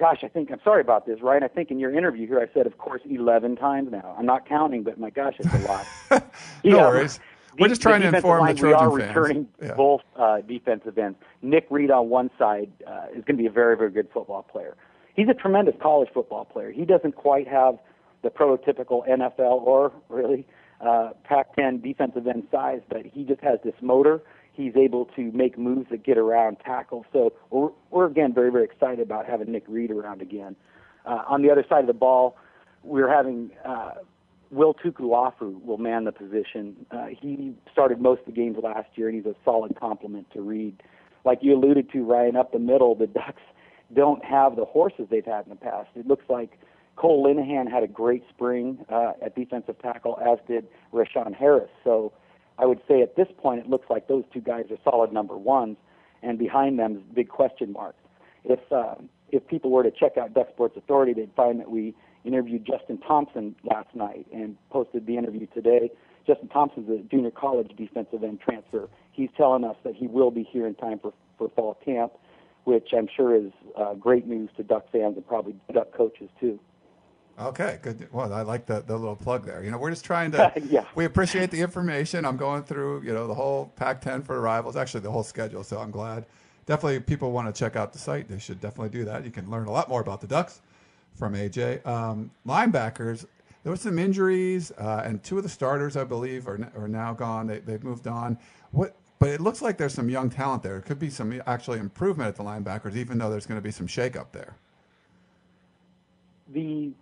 gosh, I think I'm sorry about this, right? I think in your interview here, I said, of course, 11 times now. I'm not counting, but my gosh, it's a lot. (laughs) no yeah, worries. We're just trying to inform the Trojan fans. We are returning yeah. both uh, defensive ends. Nick Reed on one side uh, is going to be a very, very good football player he's a tremendous college football player. He doesn't quite have the prototypical NFL or really uh, Pac-10 defensive end size, but he just has this motor. He's able to make moves that get around tackles. So we're, we're again very very excited about having Nick Reed around again. Uh, on the other side of the ball, we're having uh, Will Tukuafu will man the position. Uh, he started most of the games last year, and he's a solid complement to Reed. Like you alluded to, Ryan, up the middle, the Ducks don't have the horses they've had in the past. It looks like Cole Linehan had a great spring uh, at defensive tackle, as did Ra'Shon Harris. So I would say at this point, it looks like those two guys are solid number ones, and behind them is big question marks. If uh, if people were to check out Duck Sports Authority, they'd find that we interviewed Justin Thompson last night and posted the interview today. Justin Thompson's a junior college defensive end transfer. He's telling us that he will be here in time for, for fall camp which I'm sure is uh, great news to Duck fans and probably Duck coaches too. Okay, good. Well, I like the, the little plug there. You know, we're just trying to. (laughs) yeah. We appreciate the information. I'm going through, you know, the whole Pac-10 for arrivals, actually the whole schedule. So I'm glad. Definitely, people want to check out the site. They should definitely do that. You can learn a lot more about the Ducks from AJ. Um, linebackers. There were some injuries, uh, and two of the starters, I believe, are, are now gone. They, they've moved on. What but it looks like there's some young talent there. It could be some actually improvement at the linebackers, even though there's going to be some shakeup there. The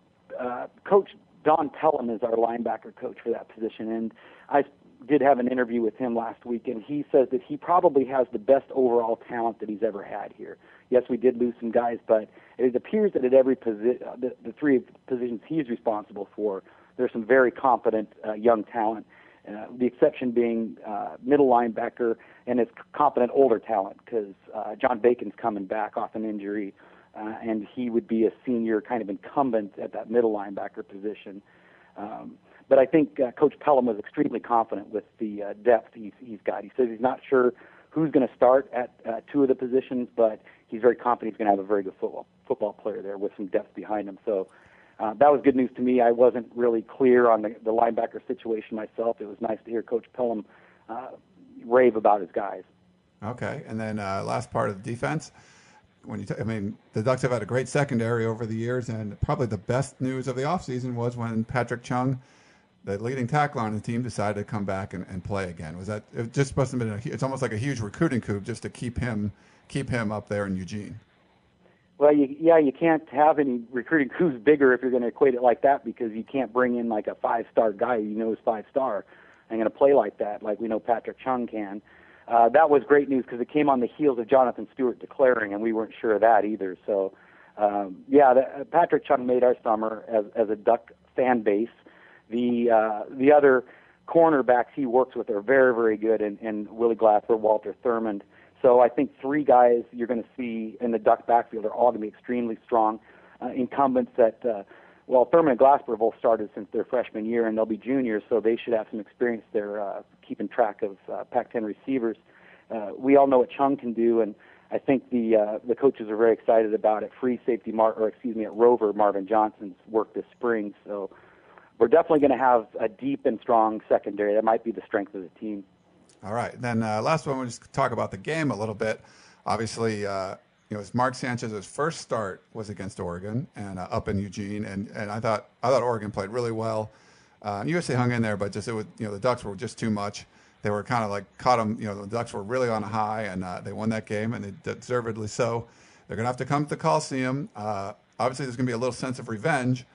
uh, coach Don Pellum is our linebacker coach for that position, and I did have an interview with him last week, and he says that he probably has the best overall talent that he's ever had here. Yes, we did lose some guys, but it appears that at every position, uh, the, the three positions he's responsible for, there's some very competent uh, young talent. Uh, the exception being uh, middle linebacker and his competent older talent because uh, John Bacon's coming back off an injury, uh, and he would be a senior kind of incumbent at that middle linebacker position. Um, but I think uh, Coach Pellum was extremely confident with the uh, depth he's, he's got. He says he's not sure who's going to start at uh, two of the positions, but he's very confident he's going to have a very good football football player there with some depth behind him. So uh, that was good news to me. I wasn't really clear on the, the linebacker situation myself. It was nice to hear Coach Pellum uh, rave about his guys. Okay, and then uh, last part of the defense. When you, t- I mean, the Ducks have had a great secondary over the years, and probably the best news of the offseason was when Patrick Chung, the leading tackler on the team, decided to come back and, and play again. Was that it? Just must have been. A, it's almost like a huge recruiting coup just to keep him keep him up there in Eugene. Well, you, yeah, you can't have any recruiting coups bigger if you're going to equate it like that because you can't bring in like a five-star guy you know is five-star and going to play like that, like we know Patrick Chung can. Uh, that was great news because it came on the heels of Jonathan Stewart declaring, and we weren't sure of that either. So, um, yeah, the, uh, Patrick Chung made our summer as, as a Duck fan base. The uh, the other cornerbacks he works with are very, very good, and, and Willie Glasper, Walter Thurmond. So I think three guys you're going to see in the Duck backfield are all going to be extremely strong uh, incumbents that, uh, well, Thurmond and have both started since their freshman year, and they'll be juniors, so they should have some experience there uh, keeping track of uh, Pac-10 receivers. Uh, we all know what Chung can do, and I think the uh, the coaches are very excited about it. Free safety, Mar- or excuse me, at Rover, Marvin Johnson's work this spring, so we're definitely going to have a deep and strong secondary. That might be the strength of the team. All right. Then uh, last one, we'll just talk about the game a little bit. Obviously, uh, you know, it was Mark Sanchez's first start was against Oregon and uh, up in Eugene, and, and I thought I thought Oregon played really well. Uh, USC hung in there, but just it was you know the Ducks were just too much. They were kind of like caught them. You know, the Ducks were really on a high, and uh, they won that game, and they deservedly so. They're gonna have to come to the Coliseum. Uh, obviously, there's gonna be a little sense of revenge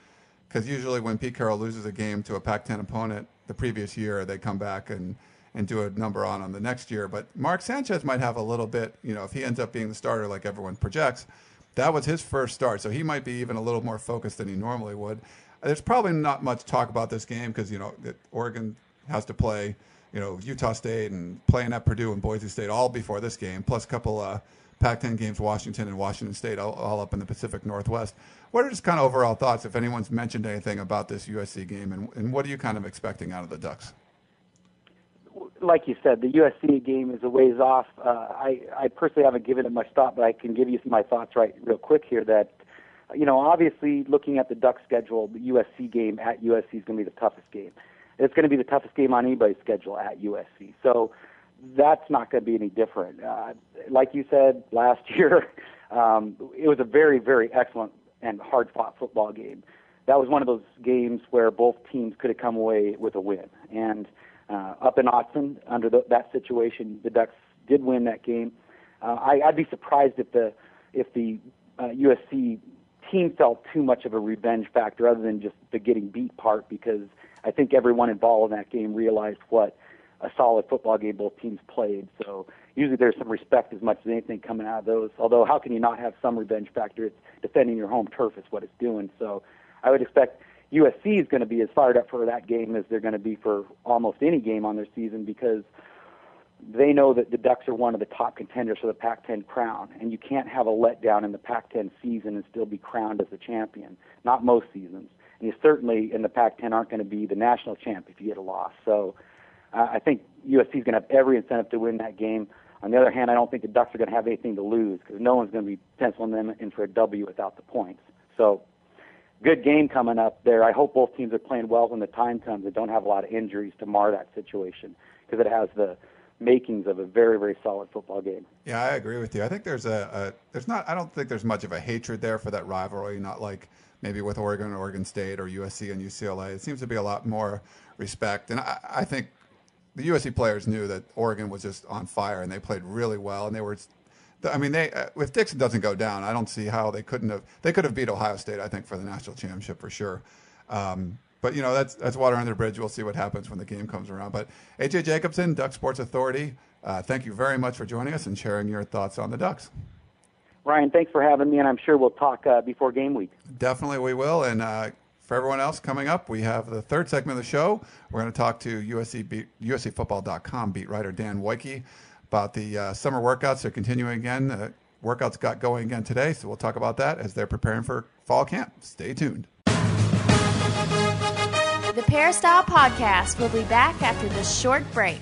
because usually when Pete Carroll loses a game to a Pac-10 opponent the previous year, they come back and and do a number on him the next year. But Mark Sanchez might have a little bit, you know, if he ends up being the starter like everyone projects, that was his first start. So he might be even a little more focused than he normally would. There's probably not much talk about this game because, you know, Oregon has to play, you know, Utah State and playing at Purdue and Boise State all before this game, plus a couple uh, Pac-10 games, Washington and Washington State, all, all, up in the Pacific Northwest. What are just kind of overall thoughts, if anyone's mentioned anything about this USC game, and, and what are you kind of expecting out of the Ducks? Like you said, the USC game is a ways off. Uh, I, I personally haven't given it much thought, but I can give you my thoughts right real quick here. That you know, obviously, looking at the Duck schedule, the USC game at USC is going to be the toughest game. It's going to be the toughest game on anybody's schedule at USC. So that's not going to be any different. Uh, like you said last (laughs) year, um, it was a very, very excellent and hard-fought football game. That was one of those games where both teams could have come away with a win, and uh, up in Autzen under the, that situation. The Ducks did win that game. Uh, I, I'd be surprised if the if the uh, USC team felt too much of a revenge factor other than just the getting beat part because I think everyone involved in that game realized what a solid football game both teams played. So usually there's some respect as much as anything coming out of those. Although how can you not have some revenge factor? It's defending your home turf is what it's doing. So I would expect USC is going to be as fired up for that game as they're going to be for almost any game on their season because they know that the Ducks are one of the top contenders for the Pac-10 crown, and you can't have a letdown in the Pac-10 season and still be crowned as the champion. Not most seasons, and you certainly in the Pac-10 aren't going to be the national champ if you get a loss. So uh, I think USC is going to have every incentive to win that game. On the other hand, I don't think the Ducks are going to have anything to lose because no one's going to be penciling them in for a W without the points. So good game coming up there. I hope both teams are playing well when the time comes and don't have a lot of injuries to mar that situation because it has the makings of a very very solid football game. Yeah, I agree with you. I think there's a, a there's not I don't think there's much of a hatred there for that rivalry. Not like maybe with Oregon, and Oregon State, or USC and UCLA. It seems to be a lot more respect, and I, I think the USC players knew that Oregon was just on fire, and they played really well, and they were I mean, they uh, if Dixon doesn't go down, I don't see how they couldn't have. They could have beat Ohio State, I think, for the national championship for sure. Um, but you know that's that's water under the bridge. We'll see what happens when the game comes around. But AJ Jacobson, Duck Sports Authority, uh, thank you very much for joining us and sharing your thoughts on the Ducks. Ryan, thanks for having me, and I'm sure we'll talk uh, before game week. Definitely, we will. And uh, for everyone else coming up, we have the third segment of the show. We're going to talk to USC beat, USCFootball.com beat writer Dan Woike about the uh, summer workouts. They're continuing again. Uh, workouts got going again today, so we'll talk about that as they're preparing for fall camp. Stay tuned. The Peristyle Podcast will be back after this short break.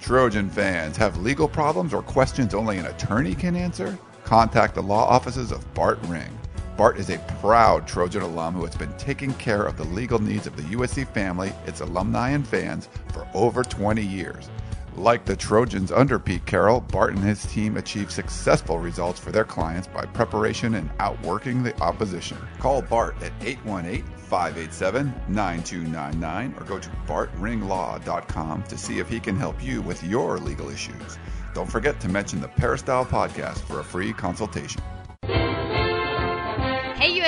Trojan fans have legal problems or questions only an attorney can answer? Contact the law offices of Bart Ring. Bart is a proud Trojan alum who has been taking care of the legal needs of the USC family, its alumni, and fans for over 20 years. Like the Trojans under Pete Carroll, Bart and his team achieved successful results for their clients by preparation and outworking the opposition. Call Bart at 818 587 9299 or go to bartringlaw.com to see if he can help you with your legal issues. Don't forget to mention the Peristyle Podcast for a free consultation.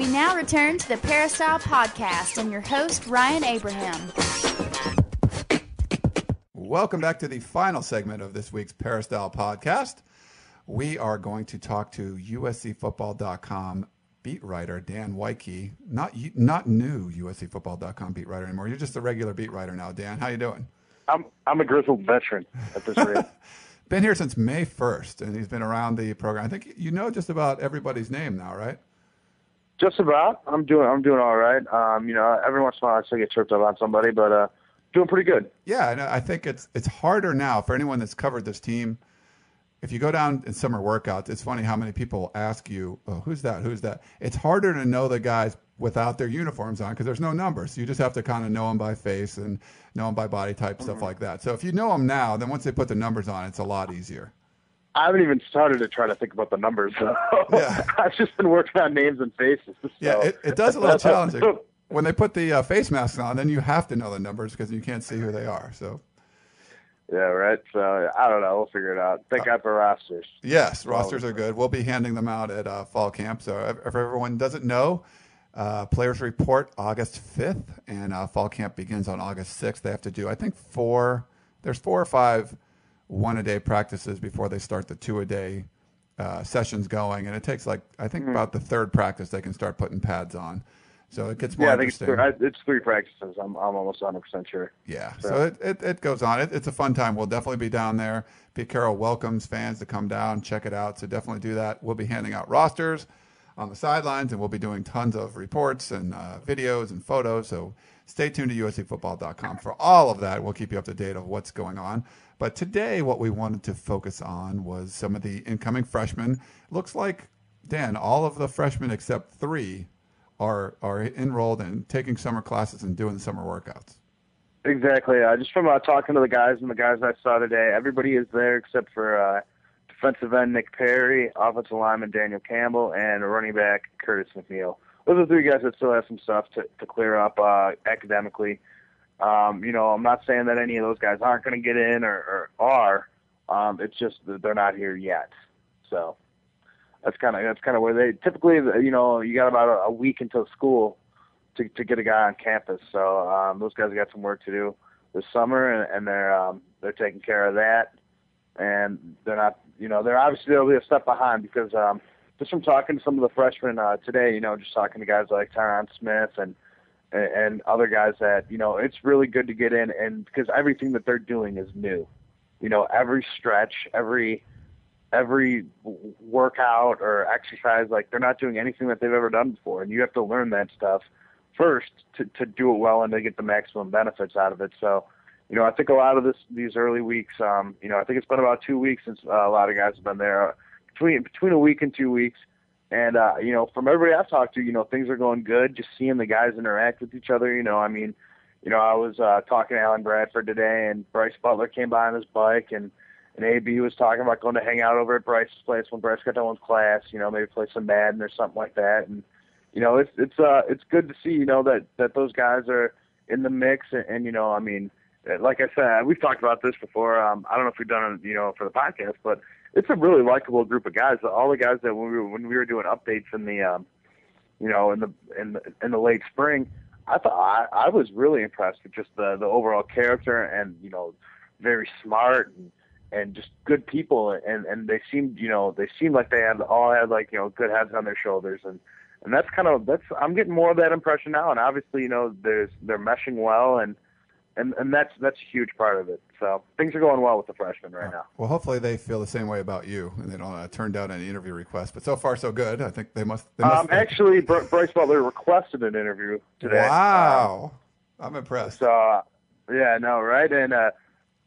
We now return to the Peristyle Podcast and your host, Ryan Abraham. Welcome back to the final segment of this week's Peristyle Podcast. We are going to talk to USCFootball.com beat writer Dan Woike, not not new USCFootball.com beat writer anymore. You're just a regular beat writer now, Dan. How you doing? I'm I'm a grizzled veteran at this rate. (laughs) been here since May 1st, and he's been around the program. I think you know just about everybody's name now, right? Just about. I'm doing. I'm doing all right. Um, you know, every once in a while I still get tripped up on somebody, but uh, doing pretty good. Yeah, and I think it's it's harder now for anyone that's covered this team. If you go down in summer workouts, it's funny how many people ask you, oh, "Who's that? Who's that?" It's harder to know the guys without their uniforms on because there's no numbers. You just have to kind of know them by face and know them by body type, mm-hmm. stuff like that. So if you know them now, then once they put the numbers on, it's a lot easier. I haven't even started to try to think about the numbers. (laughs) So yeah. I've just been working on names and faces. So. Yeah, it, it does a little challenging. when they put the uh, face masks on, then you have to know the numbers because you can't see who they are. So. Yeah, right. So I don't know. We'll figure it out. Thank uh, God for rosters. Yes, rosters are good. We'll be handing them out at uh, fall camp. So if, if everyone doesn't know, uh, players report August 5th, and uh, fall camp begins on August 6th. They have to do, I think, four. There's four or five one a day practices before they start the two a day uh, sessions going, and it takes like I think mm-hmm. about the third practice they can start putting pads on. So it gets more yeah, I think it's three, it's three, practices. I'm, I'm almost 100 percent sure. Yeah, so, so it, it, it, goes on. It, it's a fun time. We'll definitely be down there. Pete Carroll welcomes fans to come down, check it out. So definitely do that. We'll be handing out rosters on the sidelines, and we'll be doing tons of reports and uh, videos and photos. So stay tuned to USCFootball.com for all of that. We'll keep you up to date of what's going on. But today, what we wanted to focus on was some of the incoming freshmen. Looks like, Dan, all of the freshmen except three are are enrolled and taking summer classes and doing summer workouts. Exactly. Uh, just from uh, talking to the guys and the guys I saw today, everybody is there except for uh, defensive end Nick Perry, offensive lineman Daniel Campbell, and running back Curtis McNeal. Those are three guys that still have some stuff to, to clear up uh, academically. Um, you know, I'm not saying that any of those guys aren't going to get in or, or are. Um, it's just that they're not here yet. So that's kind of that's kind of where they typically, you know, you got about a, a week until school to to get a guy on campus. So um, those guys got some work to do this summer, and, and they're um, they're taking care of that. And they're not, you know, they're obviously they'll be a step behind because um, just from talking to some of the freshmen uh, today, you know, just talking to guys like Tyron Smith and and, other guys that you know it's really good to get in and because everything that they're doing is new. You know every stretch every every workout or exercise like they're not doing anything that they've ever done before and you have to learn that stuff first to to do it well and to get the maximum benefits out of it. So you know i think a lot of this these early weeks um you know i think it's been about two weeks since uh, a lot of guys have been there. Between between a week and two weeks And uh, you know, from everybody I've talked to, you know, things are going good. Just seeing the guys interact with each other, you know, I mean, you know, I was uh, talking to Allen Bradford today, and Bryce Butler came by on his bike, and and AB was talking about going to hang out over at Bryce's place when Bryce got done with class. You know, maybe play some Madden or something like that. And you know, it's it's uh it's good to see you know that that those guys are in the mix, and, and you know, I mean, like I said, we've talked about this before. Um, I don't know if we've done it, you know, for the podcast, but it's a really likable group of guys. All the guys that when we were when we were doing updates in the, um, you know, in the in the, in the late spring, I thought I, I was really impressed with just the the overall character and you know, very smart and and just good people. And and they seemed you know they seemed like they had all had like you know good heads on their shoulders. And and that's kind of that's I'm getting more of that impression now. And obviously you know there's they're meshing well and and and that's that's a huge part of it. So things are going well with the freshmen right now. Well, hopefully they feel the same way about you, and they don't uh, turn down any interview requests. But so far, so good. I think they must. They must um, actually, Br- Bryce Butler requested an interview today. Wow, um, I'm impressed. So, uh, yeah, no, right, and uh,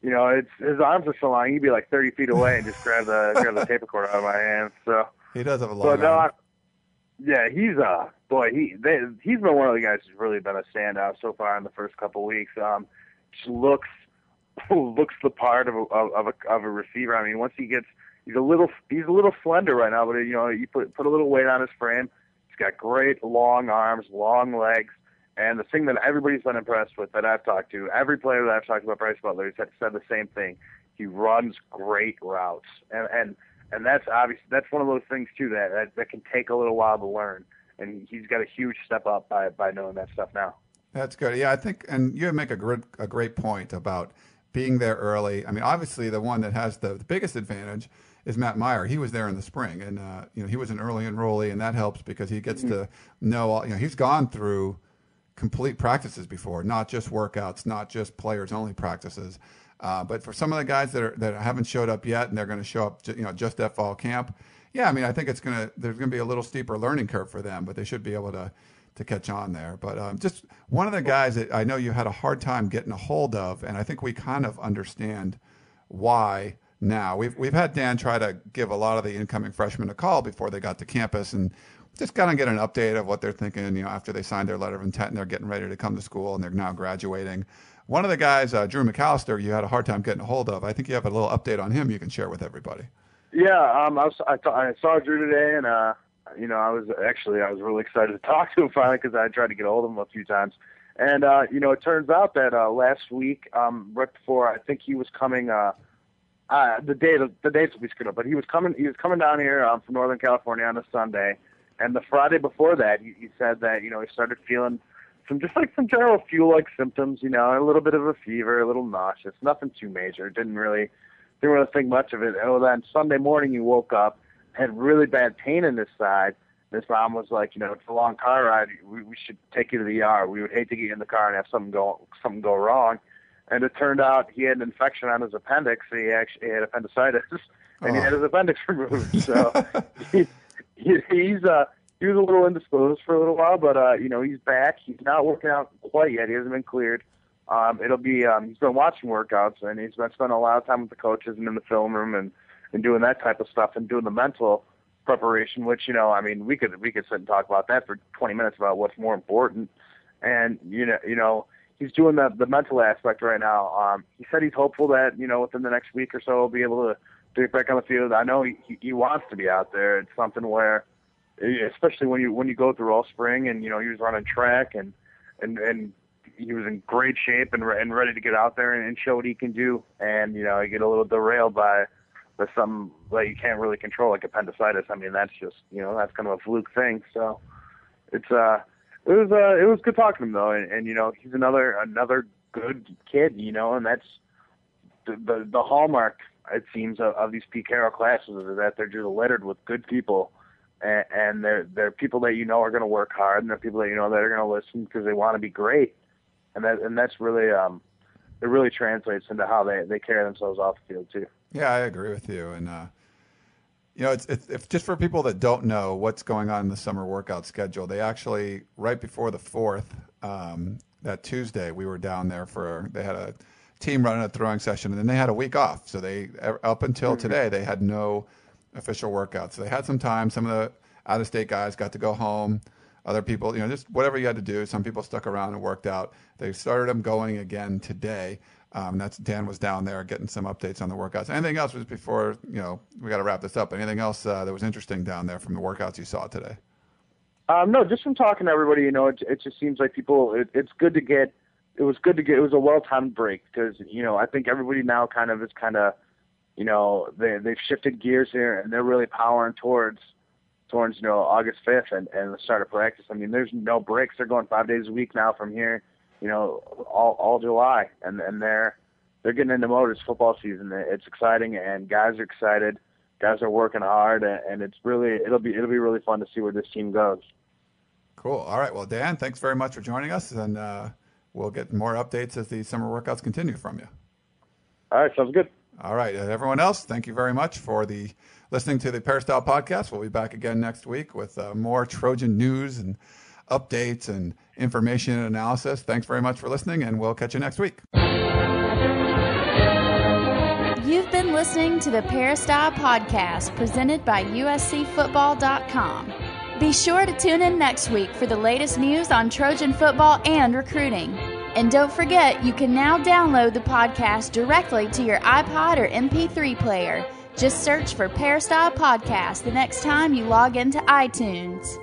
you know, it's his arms are so long, he'd be like 30 feet away and just grab the grab the (laughs) tape recorder out of my hand. So he does have a long. So, no, I, yeah, he's uh boy, he they, he's been one of the guys who's really been a standout so far in the first couple weeks. Um, just looks (laughs) looks the part of a, of a of a receiver. I mean, once he gets he's a little he's a little slender right now, but you know you put put a little weight on his frame. He's got great long arms, long legs, and the thing that everybody's been impressed with that I've talked to, every player that I've talked about Bryce Butler has said the same thing. He runs great routes, and and and that's obvious. That's one of those things too that, that that can take a little while to learn. And he's got a huge step up by by knowing that stuff now. That's good. Yeah, I think, and you make a great, a great point about being there early. I mean, obviously, the one that has the, the biggest advantage is Matt Meyer. He was there in the spring, and uh, you know he was an early enrollee, and that helps because he gets mm-hmm. to know. All, you know, he's gone through complete practices before, not just workouts, not just players only practices. Uh, but for some of the guys that are that haven't showed up yet, and they're going to show up, you know, just at fall camp. Yeah, I mean, I think it's gonna there's going to be a little steeper learning curve for them, but they should be able to to catch on there. But um, just one of the guys that I know you had a hard time getting a hold of, and I think we kind of understand why now. We've we've had Dan try to give a lot of the incoming freshmen a call before they got to campus and just kind of get an update of what they're thinking. You know, after they signed their letter of intent and they're getting ready to come to school and they're now graduating. One of the guys, uh, Drew McAllister, you had a hard time getting a hold of. I think you have a little update on him you can share with everybody. Yeah, um, I, was, I, I saw Drew today, and uh, you know, I was actually I was really excited to (laughs) talk to him finally because I tried to get a hold of him a few times. And uh, you know, it turns out that uh, last week, um, right before I think he was coming, uh, uh, the date the dates will be screwed up, but he was coming he was coming down here um, from Northern California on a Sunday, and the Friday before that, he, he said that you know he started feeling some just like some general flu-like symptoms, you know, a little bit of a fever, a little nauseous, nothing too major. Didn't really didn't really think much of it. Oh, then Sunday morning you woke up had really bad pain in his side. His mom was like, you know, it's a long car ride. We, we should take you to the ER. We would hate to get you in the car and have something go something go wrong. And it turned out he had an infection on his appendix. He actually had appendicitis, (laughs) and oh. he had his appendix (laughs) removed. So (laughs) he, he, he's uh he was a little indisposed for a little while, but uh, you know, he's back. He's not working out quite yet. He hasn't been cleared. Um, it'll be um, he's been watching workouts and he's been spending a lot of time with the coaches and in the film room and and doing that type of stuff and doing the mental preparation, which you know, I mean, we could we could sit and talk about that for 20 minutes about what's more important. And you know, you know, he's doing the the mental aspect right now. Um, he said he's hopeful that you know within the next week or so he'll be able to, to get back on the field. I know he he wants to be out there. It's something where, especially when you when you go through all spring and you know he was running track and and and he was in great shape and and ready to get out there and, and show what he can do. And you know, he get a little derailed by by something that you can't really control, like appendicitis. I mean, that's just you know that's kind of a fluke thing. So it's uh it was uh it was good talking to him though, and, and you know he's another another good kid, you know, and that's the the, the hallmark it seems of, of these Pete Carroll classes is that they're just littered with good people. And, and they're they're people that you know are going to work hard, and they're people that you know that are going to listen because they want to be great, and that and that's really um, it really translates into how they they carry themselves off the field too. Yeah, I agree with you. And, uh, you know, it's, it's, it's, just for people that don't know what's going on in the summer workout schedule. They actually, right before the 4th, um, that Tuesday, we were down there for, they had a team running a throwing session and then they had a week off. So they, up until mm-hmm. today, they had no official workouts. So they had some time. Some of the out of state guys got to go home. Other people, you know, just whatever you had to do. Some people stuck around and worked out. They started them going again today. Um, that's Dan was down there getting some updates on the workouts. Anything else was before you know we got to wrap this up. Anything else uh, that was interesting down there from the workouts you saw today? Um, no, just from talking to everybody, you know, it, it just seems like people. It, it's good to get. It was good to get. It was a well-timed break because you know I think everybody now kind of is kind of, you know, they they've shifted gears here and they're really powering towards, towards you know August 5th and and the start of practice. I mean, there's no breaks. They're going five days a week now from here, you know, all all July, and and they're they're getting into mode. It's football season. It's exciting, and guys are excited guys are working hard, and it's really it'll be it'll be really fun to see where this team goes. Cool. All right. Well, Dan, thanks very much for joining us, and uh, we'll get more updates as the summer workouts continue from you. All right. Sounds good. All right. And everyone else, thank you very much for the listening to the Peristyle podcast. We'll be back again next week with uh, more Trojan news and updates and information and analysis. Thanks very much for listening, and we'll catch you next week. You've been listening to the Peristyle Podcast presented by USCFootball.com. Be sure to tune in next week for the latest news on Trojan football and recruiting. And don't forget, you can now download the podcast directly to your iPod or MP3 player. Just search for Peristyle Podcast the next time you log into iTunes.